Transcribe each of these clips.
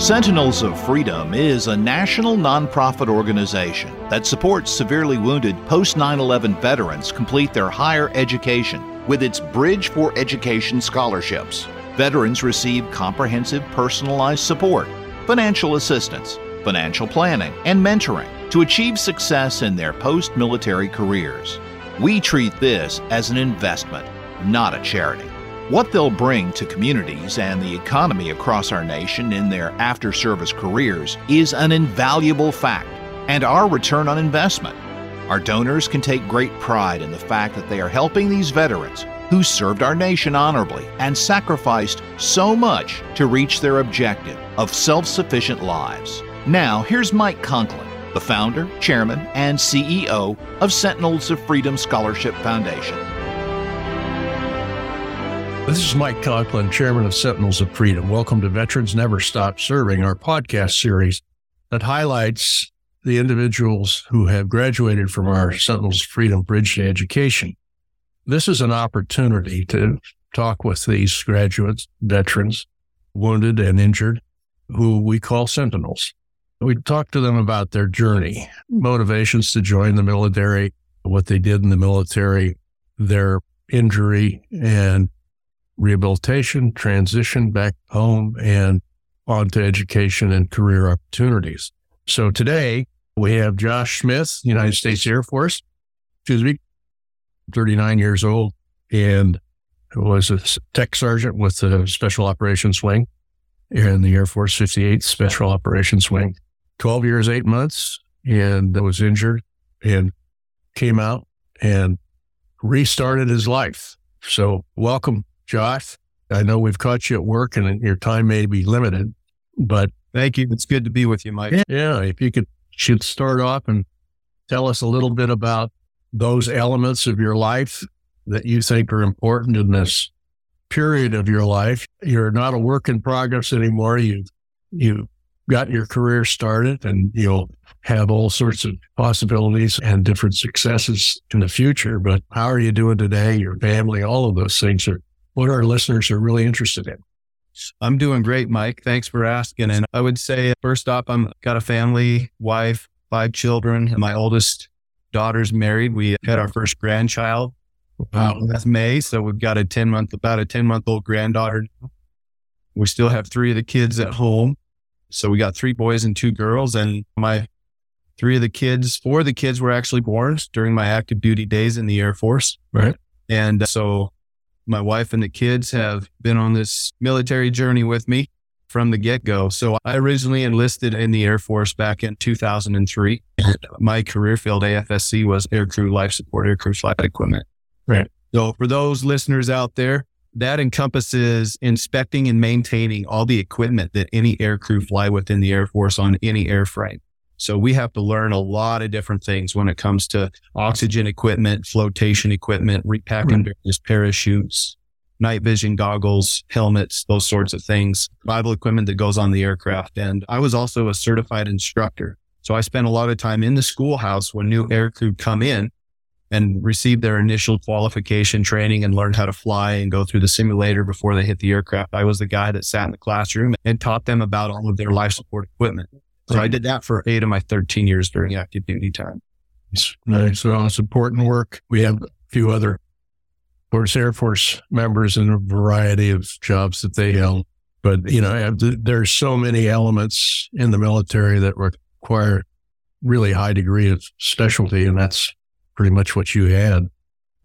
Sentinels of Freedom is a national nonprofit organization that supports severely wounded post 9 11 veterans complete their higher education with its Bridge for Education scholarships. Veterans receive comprehensive personalized support, financial assistance, financial planning, and mentoring to achieve success in their post military careers. We treat this as an investment, not a charity. What they'll bring to communities and the economy across our nation in their after service careers is an invaluable fact, and our return on investment. Our donors can take great pride in the fact that they are helping these veterans who served our nation honorably and sacrificed so much to reach their objective of self sufficient lives. Now, here's Mike Conklin, the founder, chairman, and CEO of Sentinels of Freedom Scholarship Foundation. This is Mike Conklin, chairman of Sentinels of Freedom. Welcome to Veterans Never Stop Serving, our podcast series that highlights the individuals who have graduated from our Sentinels of Freedom Bridge to Education. This is an opportunity to talk with these graduates, veterans, wounded and injured, who we call Sentinels. We talk to them about their journey, motivations to join the military, what they did in the military, their injury and rehabilitation, transition back home, and on to education and career opportunities. So today we have Josh Smith, United States Air Force, excuse me, 39 years old, and was a tech sergeant with the Special Operations Wing in the Air Force 58 Special Operations Wing. 12 years, eight months, and was injured and came out and restarted his life. So, welcome, Josh. I know we've caught you at work and your time may be limited, but thank you. It's good to be with you, Mike. Yeah. If you could, should start off and tell us a little bit about those elements of your life that you think are important in this period of your life. You're not a work in progress anymore. You've you got your career started and you'll have all sorts of possibilities and different successes in the future. But how are you doing today? Your family, all of those things are what our listeners are really interested in. I'm doing great, Mike. Thanks for asking. And I would say, first off, I'm got a family, wife, five children. My oldest daughter's married. We had our first grandchild. Uh, wow. That's May. So we've got a 10 month, about a 10 month old granddaughter. We still have three of the kids at home. So we got three boys and two girls, and my three of the kids, four of the kids were actually born during my active duty days in the Air Force. Right. And so my wife and the kids have been on this military journey with me from the get go. So I originally enlisted in the Air Force back in 2003. And My career field, AFSC, was aircrew life support, aircrew flight equipment. Right. So for those listeners out there, that encompasses inspecting and maintaining all the equipment that any aircrew fly within the Air Force on any airframe. So we have to learn a lot of different things when it comes to oxygen equipment, flotation equipment, repacking right. various parachutes, night vision goggles, helmets, those sorts of things, Bible equipment that goes on the aircraft. And I was also a certified instructor. So I spent a lot of time in the schoolhouse when new aircrew come in and receive their initial qualification training and learn how to fly and go through the simulator before they hit the aircraft. I was the guy that sat in the classroom and taught them about all of their life support equipment. So I did that for eight of my 13 years during active duty time. Nice. So it's important work. We have a few other Force Air Force members in a variety of jobs that they held. But, you know, uh, there's so many elements in the military that require really high degree of specialty. And that's pretty much what you had.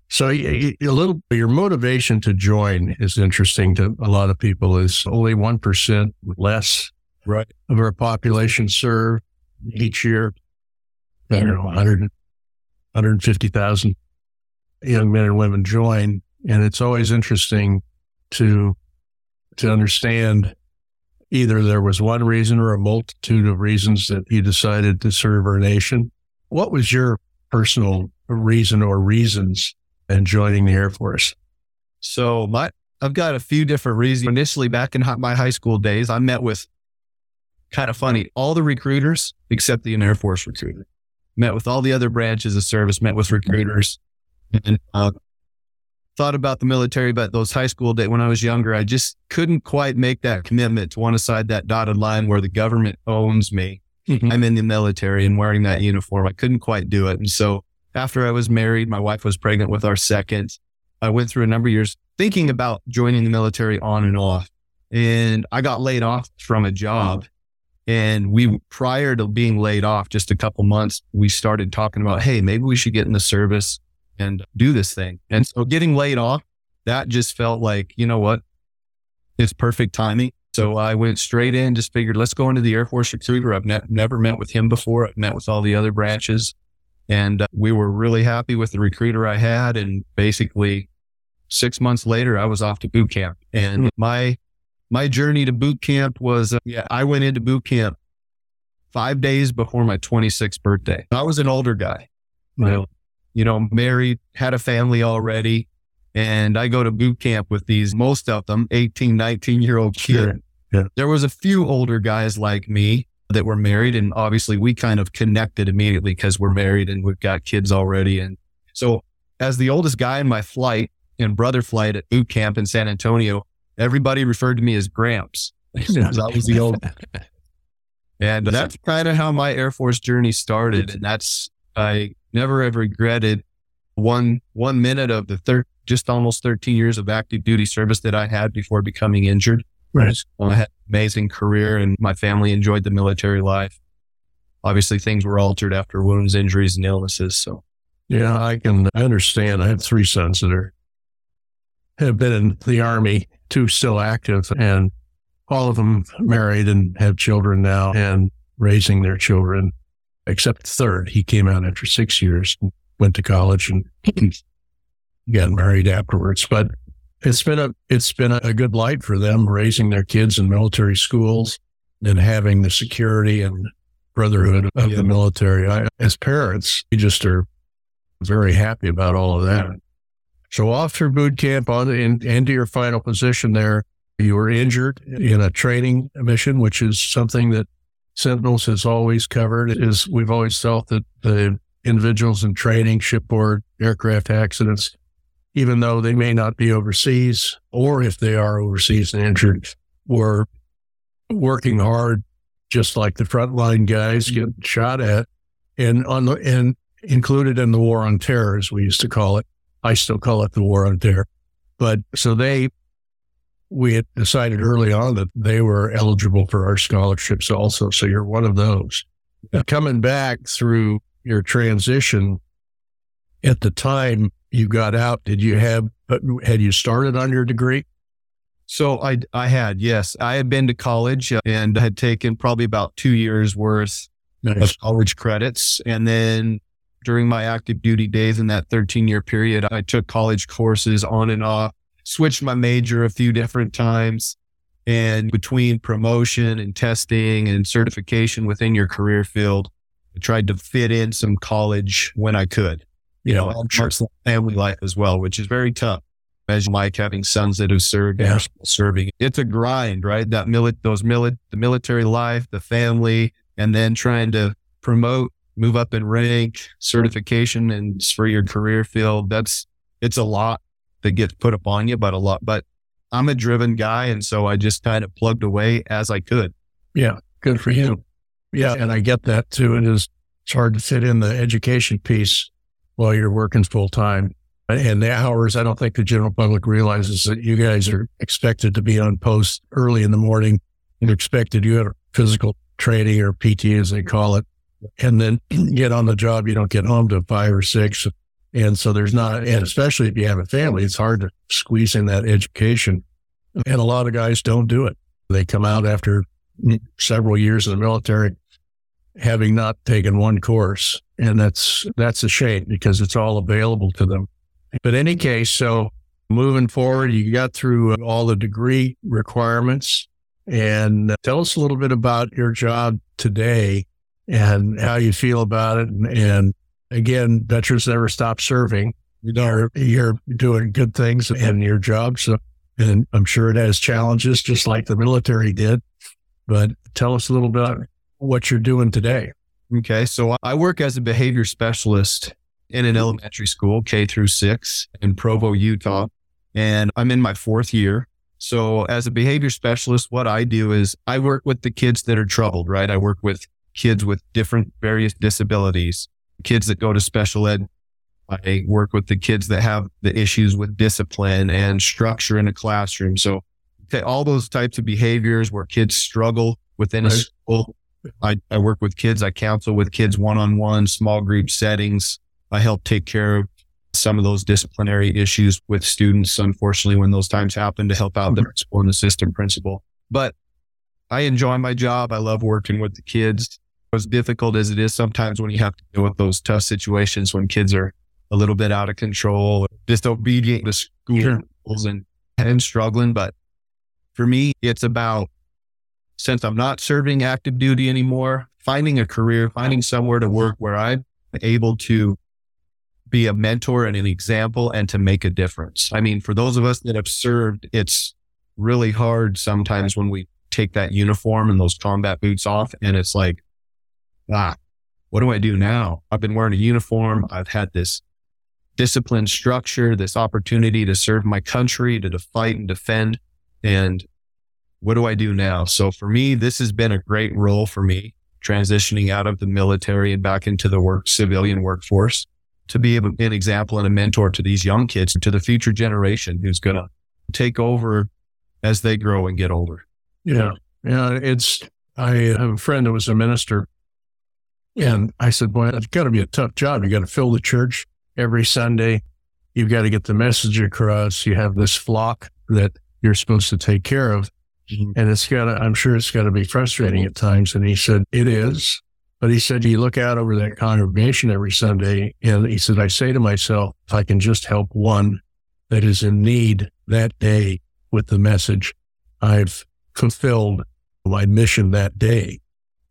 So a little, your motivation to join is interesting to a lot of people is only 1% less right. of our population served each year. I don't know, 100, 150,000 young men and women join. And it's always interesting to, to understand either there was one reason or a multitude of reasons that you decided to serve our nation. What was your personal reason or reasons in joining the Air Force? So my I've got a few different reasons. Initially, back in my high school days, I met with kind of funny all the recruiters except the Air Force recruiter. Met with all the other branches of service. Met with recruiters, and uh, thought about the military, but those high school days when I was younger, I just couldn't quite make that commitment to want to side that dotted line where the government owns me. Mm-hmm. I'm in the military and wearing that uniform. I couldn't quite do it. And so after I was married, my wife was pregnant with our second. I went through a number of years thinking about joining the military on and off. And I got laid off from a job. And we, prior to being laid off, just a couple months, we started talking about, hey, maybe we should get in the service and do this thing. And so getting laid off, that just felt like, you know what? It's perfect timing. So I went straight in, just figured, let's go into the Air Force recruiter. I've ne- never met with him before. I've met with all the other branches. And uh, we were really happy with the recruiter I had. And basically, six months later, I was off to boot camp. And mm-hmm. my my journey to boot camp was, uh, yeah, I went into boot camp five days before my 26th birthday. I was an older guy. You know, married, had a family already. And I go to boot camp with these, most of them 18, 19 year old kids. Sure. Yeah. There was a few older guys like me that were married. And obviously we kind of connected immediately because we're married and we've got kids already. And so as the oldest guy in my flight and brother flight at boot camp in San Antonio, everybody referred to me as Gramps. I was the old. And that's kind of how my Air Force journey started. And that's, I never have regretted one one minute of the third just almost 13 years of active duty service that I had before becoming injured. Right. I had an amazing career and my family enjoyed the military life. Obviously things were altered after wounds, injuries and illnesses. So yeah, I can I understand. I have three sons that are have been in the army, two still active and all of them married and have children now and raising their children except the third. He came out after six years, went to college and got married afterwards. But it's been a it's been a good light for them raising their kids in military schools and having the security and brotherhood of yeah. the military. I, as parents, we just are very happy about all of that. So off through boot camp on in, into your final position there, you were injured in a training mission, which is something that Sentinels has always covered is we've always felt that the individuals in training, shipboard, aircraft accidents, even though they may not be overseas, or if they are overseas and injured, were working hard, just like the frontline guys get shot at, and on the and included in the war on terror, as we used to call it. I still call it the war on terror. But so they we had decided early on that they were eligible for our scholarships also. So you're one of those. Coming back through your transition, at the time you got out, did you have, had you started on your degree? So I, I had, yes. I had been to college uh, and had taken probably about two years worth nice. of college credits. And then during my active duty days in that 13 year period, I took college courses on and off switched my major a few different times. And between promotion and testing and certification within your career field, I tried to fit in some college when I could, you know, and personal family life as well, which is very tough. As Mike having sons that have served yeah. serving, it's a grind, right? That mili- those mili- the military life, the family, and then trying to promote, move up in rank, certification, and for your career field. That's it's a lot that gets put upon you, but a lot, but I'm a driven guy. And so I just kind of plugged away as I could. Yeah. Good for you. Yeah. And I get that too. It is, it's hard to fit in the education piece while you're working full time. And the hours, I don't think the general public realizes that you guys are expected to be on post early in the morning You're expected you have physical training or PT as they call it. And then get on the job. You don't get home to five or six and so there's not, and especially if you have a family, it's hard to squeeze in that education. And a lot of guys don't do it. They come out after several years in the military having not taken one course. And that's, that's a shame because it's all available to them. But any case, so moving forward, you got through uh, all the degree requirements and uh, tell us a little bit about your job today and how you feel about it and, and again, veterans never stop serving. You know, you're doing good things in your job. So, and I'm sure it has challenges just like the military did. But tell us a little bit what you're doing today. Okay. So I work as a behavior specialist in an elementary school, K through six in Provo, Utah. And I'm in my fourth year. So as a behavior specialist, what I do is I work with the kids that are troubled, right? I work with kids with different various disabilities, kids that go to special ed. I work with the kids that have the issues with discipline and structure in a classroom. So all those types of behaviors where kids struggle within right. a school. I, I work with kids. I counsel with kids one on one, small group settings. I help take care of some of those disciplinary issues with students, unfortunately, when those times happen to help out the mm-hmm. principal and assistant principal. But I enjoy my job. I love working with the kids. As difficult as it is sometimes when you have to deal with those tough situations when kids are a little bit out of control, disobedient to school and, and struggling. But for me, it's about since I'm not serving active duty anymore, finding a career, finding somewhere to work where I'm able to be a mentor and an example and to make a difference. I mean, for those of us that have served, it's really hard sometimes when we take that uniform and those combat boots off and it's like, ah, what do I do now? I've been wearing a uniform. I've had this discipline structure, this opportunity to serve my country, to, fight and defend. And what do I do now? So for me, this has been a great role for me transitioning out of the military and back into the work civilian workforce to be an example and a mentor to these young kids, to the future generation who's going to take over as they grow and get older. Yeah. Yeah. It's, I have a friend that was a minister and I said, boy, it's got to be a tough job. You got to fill the church every Sunday. You've got to get the message across. You have this flock that you're supposed to take care of. Mm-hmm. And it's got to, I'm sure it's got to be frustrating at times. And he said, it is. But he said, you look out over that congregation every Sunday. And he said, I say to myself, if I can just help one that is in need that day with the message, I've fulfilled my mission that day.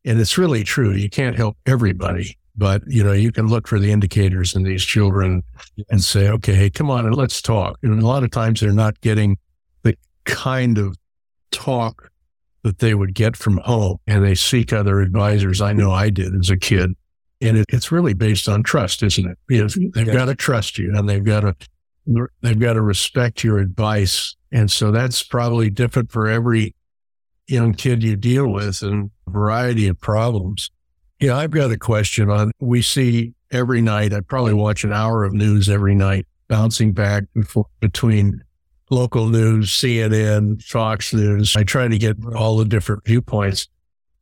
And it's really true. You can't help everybody, but you know, you can look for the indicators in these children and say, okay, hey, come on and let's talk. And a lot of times they're not getting the kind of talk that they would get from home and they seek other advisors. I know I did as a kid. And it, it's really based on trust, isn't it? Because they've got to trust you and they've got to, they've got to respect your advice. And so that's probably different for every young kid you deal with and a variety of problems. Yeah, I've got a question on, we see every night, I probably watch an hour of news every night, bouncing back between local news, CNN, Fox News. I try to get all the different viewpoints.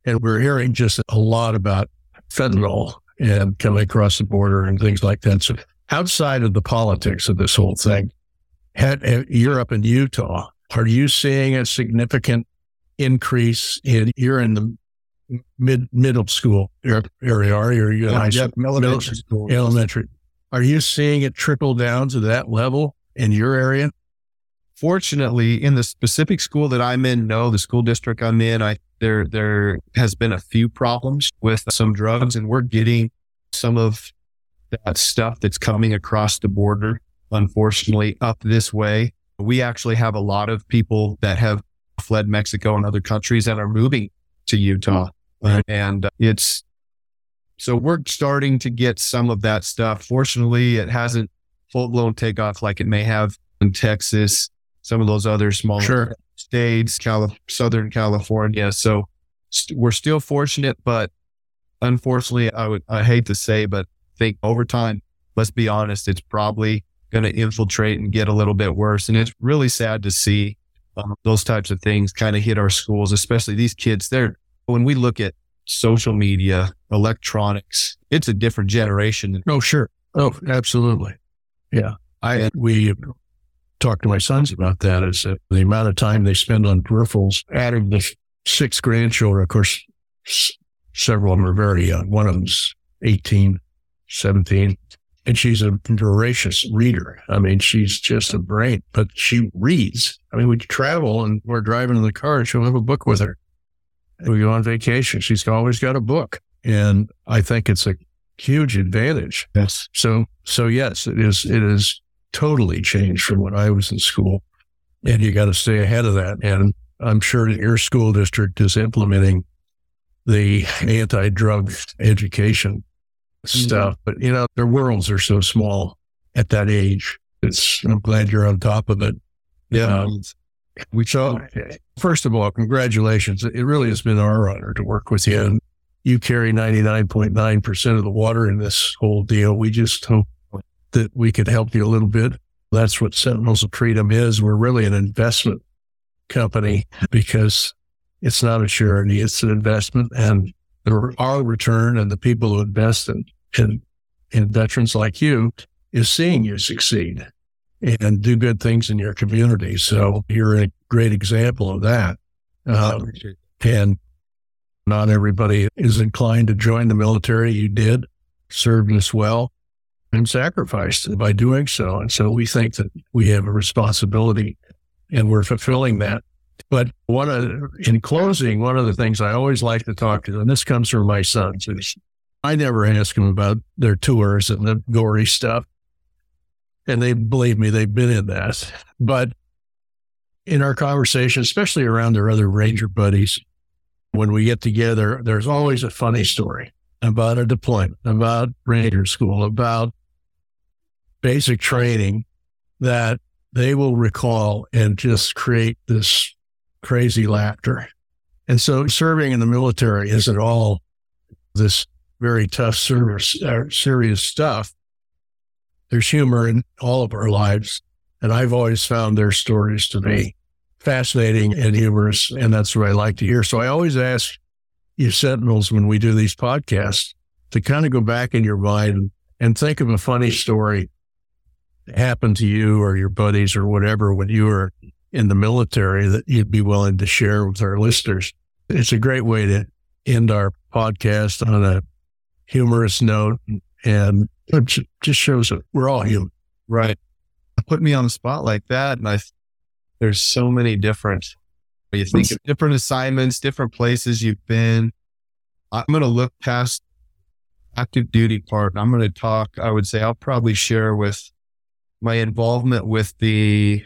And we're hearing just a lot about fentanyl and coming across the border and things like that. So outside of the politics of this whole thing, had, you're up in Utah. Are you seeing a significant increase in, you're in the mid middle school er, area, are you? Are you yeah, yeah, elementary school. Elementary. Are you seeing it trickle down to that level in your area? Fortunately, in the specific school that I'm in, no, the school district I'm in, I there there has been a few problems with some drugs, and we're getting some of that stuff that's coming across the border. Unfortunately, up this way, we actually have a lot of people that have fled Mexico and other countries and are moving to Utah, and uh, it's so we're starting to get some of that stuff. Fortunately, it hasn't full blown takeoff like it may have in Texas some of those other smaller sure. states, Cali- Southern California. So st- we're still fortunate, but unfortunately, I would, I hate to say, but I think over time, let's be honest, it's probably going to infiltrate and get a little bit worse. And it's really sad to see um, those types of things kind of hit our schools, especially these kids. They're, when we look at social media, electronics, it's a different generation. Oh, sure. Oh, absolutely. Yeah. I, we talk to my sons about that is that the amount of time they spend on peripherals out of the six grandchildren, of course, several of them are very young. One of them's 18, 17, and she's a voracious reader. I mean, she's just a brain, but she reads. I mean, we travel and we're driving in the car and she'll have a book with her. We go on vacation. She's always got a book. And I think it's a huge advantage. Yes. So, so yes, it is, it is totally changed from when I was in school. And you got to stay ahead of that. And I'm sure your school district is implementing the anti drug education stuff. But you know, their worlds are so small at that age. It's I'm glad you're on top of it. Yeah. Um, we so first of all, congratulations. It really has been our honor to work with you. And you carry 99.9% of the water in this whole deal. We just hope that we could help you a little bit. That's what Sentinels of Freedom is. We're really an investment company because it's not a charity, it's an investment. And our return and the people who invest in, in, in veterans like you is seeing you succeed and do good things in your community. So you're a great example of that. Um, and not everybody is inclined to join the military. You did, served us well, and sacrificed by doing so. And so we think that we have a responsibility and we're fulfilling that. But one of, in closing, one of the things I always like to talk to, and this comes from my sons, is I never ask them about their tours and the gory stuff. And they believe me, they've been in that. But in our conversation, especially around their other Ranger buddies, when we get together, there's always a funny story about a deployment, about Ranger School, about basic training that they will recall and just create this crazy laughter. And so serving in the military isn't all this very tough service, uh, serious stuff. There's humor in all of our lives. And I've always found their stories to be fascinating and humorous. And that's what I like to hear. So I always ask you Sentinels when we do these podcasts to kind of go back in your mind and think of a funny story that happened to you or your buddies or whatever when you were in the military that you'd be willing to share with our listeners. It's a great way to end our podcast on a humorous note and it just shows that we're all human. Right. Put me on the spot like that. And I, there's so many different, you think of different assignments, different places you've been. I'm going to look past active duty part. I'm going to talk, I would say I'll probably share with my involvement with the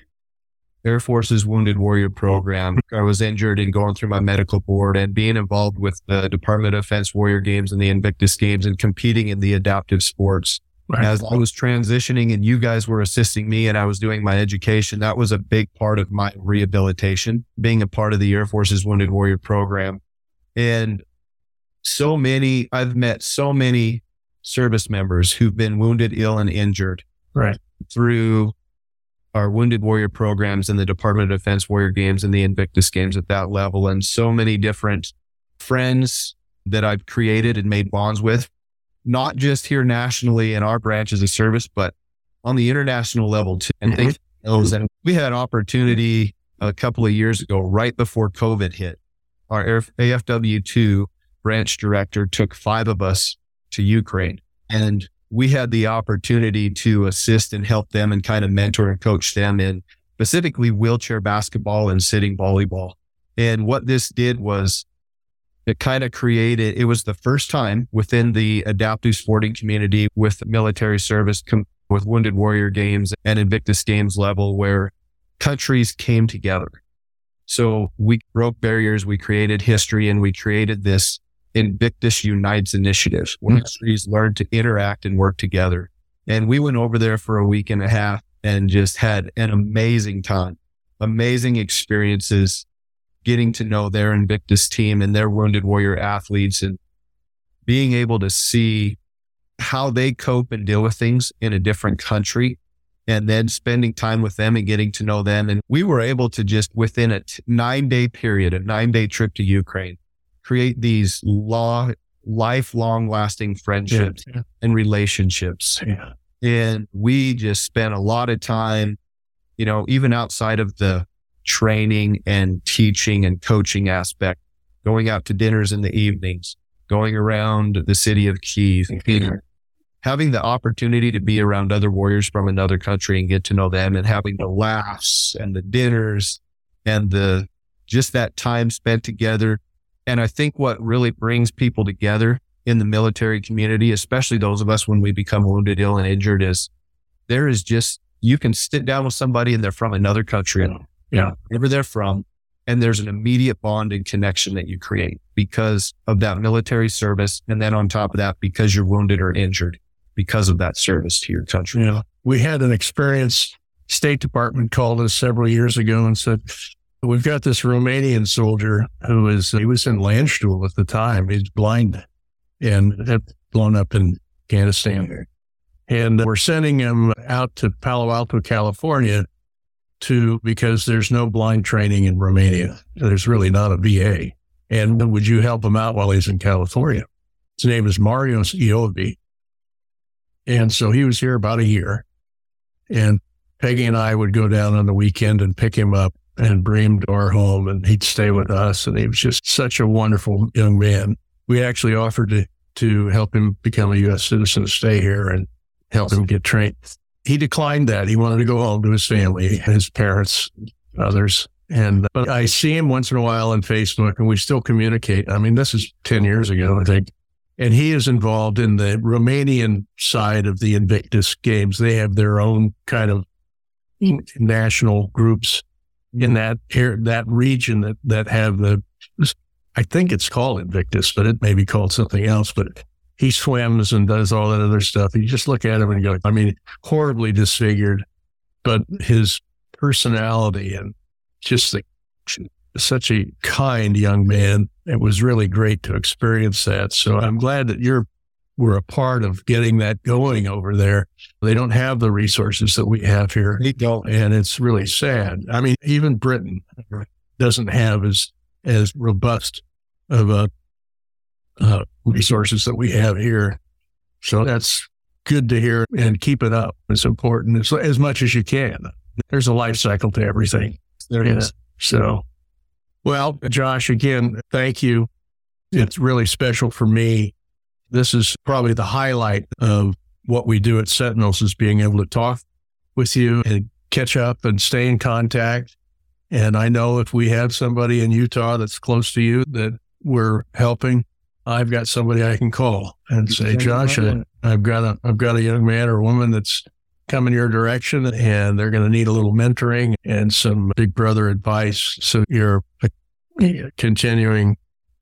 Air Force's Wounded Warrior program. I was injured and going through my medical board and being involved with the Department of Defense Warrior Games and the Invictus Games and competing in the adaptive sports. Right. As I was transitioning and you guys were assisting me and I was doing my education, that was a big part of my rehabilitation, being a part of the Air Force's Wounded Warrior program. And so many, I've met so many service members who've been wounded, ill, and injured. Right. Through our Wounded Warrior programs and the Department of Defense Warrior Games and the Invictus Games at that level, and so many different friends that I've created and made bonds with, not just here nationally in our branches of service, but on the international level too. And mm those, and we had an opportunity a couple of years ago, right before COVID hit. Our AFW2 branch director took five of us to Ukraine and we had the opportunity to assist and help them and kind of mentor and coach them in specifically wheelchair basketball and sitting volleyball. And what this did was it kind of created, it was the first time within the adaptive sporting community with military service, com- with Wounded Warrior Games and Invictus Games level where countries came together. So we broke barriers, we created history and we created this Invictus Unites initiative where hmm. countries learn to interact and work together. And we went over there for a week and a half and just had an amazing time, amazing experiences, getting to know their Invictus team and their Wounded Warrior athletes and being able to see how they cope and deal with things in a different country and then spending time with them and getting to know them. And we were able to just within a t- nine day period, a nine day trip to Ukraine, create these law, lifelong lasting friendships yeah, yeah. and relationships. Yeah. And we just spent a lot of time, you know, even outside of the training and teaching and coaching aspect, going out to dinners in the evenings, going around the city of Kiev, having the opportunity to be around other warriors from another country and get to know them and having the laughs and the dinners and the just that time spent together and I think what really brings people together in the military community, especially those of us when we become wounded, ill, and injured, is there is just, you can sit down with somebody and they're from another country. Yeah. Wherever they're from. And there's an immediate bond and connection that you create because of that military service. And then on top of that, because you're wounded or injured because of that service to your country. Yeah. We had an experience. State Department called us several years ago and said, We've got this Romanian soldier who is, he was in Landstuhl at the time. He's blind and had blown up in Afghanistan. And we're sending him out to Palo Alto, California to, because there's no blind training in Romania. There's really not a VA. And would you help him out while he's in California? His name is Marios Iovi. And so he was here about a year. And Peggy and I would go down on the weekend and pick him up and bring him to our home and he'd stay with us. And he was just such a wonderful young man. We actually offered to, to help him become a U.S. citizen to stay here and help him get trained. He declined that. He wanted to go home to his family, his parents, others. And but I see him once in a while on Facebook and we still communicate. I mean, this is 10 years ago, I think. And he is involved in the Romanian side of the Invictus games. They have their own kind of mm. national groups in mm. that that region that that have the I think it's called Invictus, but it may be called something else. But he swims and does all that other stuff. You just look at him and go, I mean, horribly disfigured, but his personality and just the, such a kind young man. It was really great to experience that. So I'm glad that you're were a part of getting that going over there. They don't have the resources that we have here. They don't. And it's really sad. I mean, even Britain doesn't have as, as robust of a, uh, resources that we have here. So that's good to hear and keep it up. It's important as, as much as you can. There's a life cycle to everything. There it is. So, well, Josh, again, thank you. It's really special for me this is probably the highlight of what we do at Sentinels is being able to talk with you and catch up and stay in contact. And I know if we have somebody in Utah that's close to you that we're helping, I've got somebody I can call and say, Josh, I've got a I've got a young man or woman that's coming your direction and they're going to need a little mentoring and some big brother advice. So you're continuing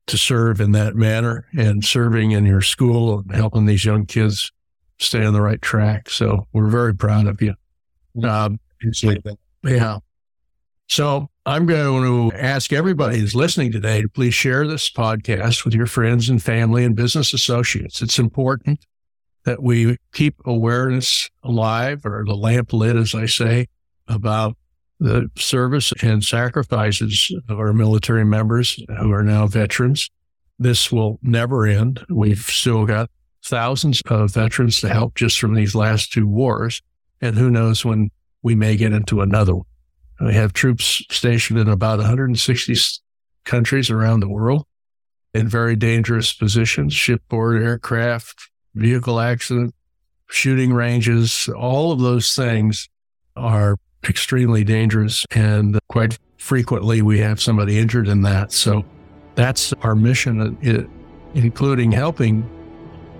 to serve in that manner and serving in your school and helping these young kids stay on the right track. So we're very proud of you. Um, yeah. So I'm going to ask everybody who's listening today to please share this podcast with your friends and family and business associates. It's important that we keep awareness alive or the lamp lit, as I say, about the service and sacrifices of our military members who are now veterans. This will never end. We've still got thousands of veterans to help just from these last two wars. And who knows when we may get into another one. We have troops stationed in about 160 countries around the world in very dangerous positions, shipboard aircraft, vehicle accident, shooting ranges, all of those things are extremely dangerous. And quite frequently, we have somebody injured in that. So that's our mission, uh, including helping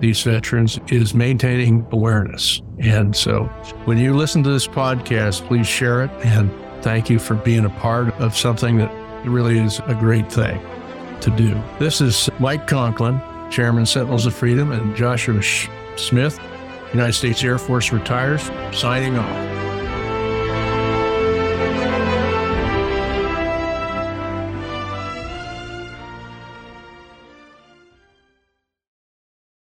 these veterans, is maintaining awareness. And so when you listen to this podcast, please share it. And thank you for being a part of something that really is a great thing to do. This is Mike Conklin, Chairman Sentinels of Freedom, and Joshua Smith, United States Air Force retires, signing off.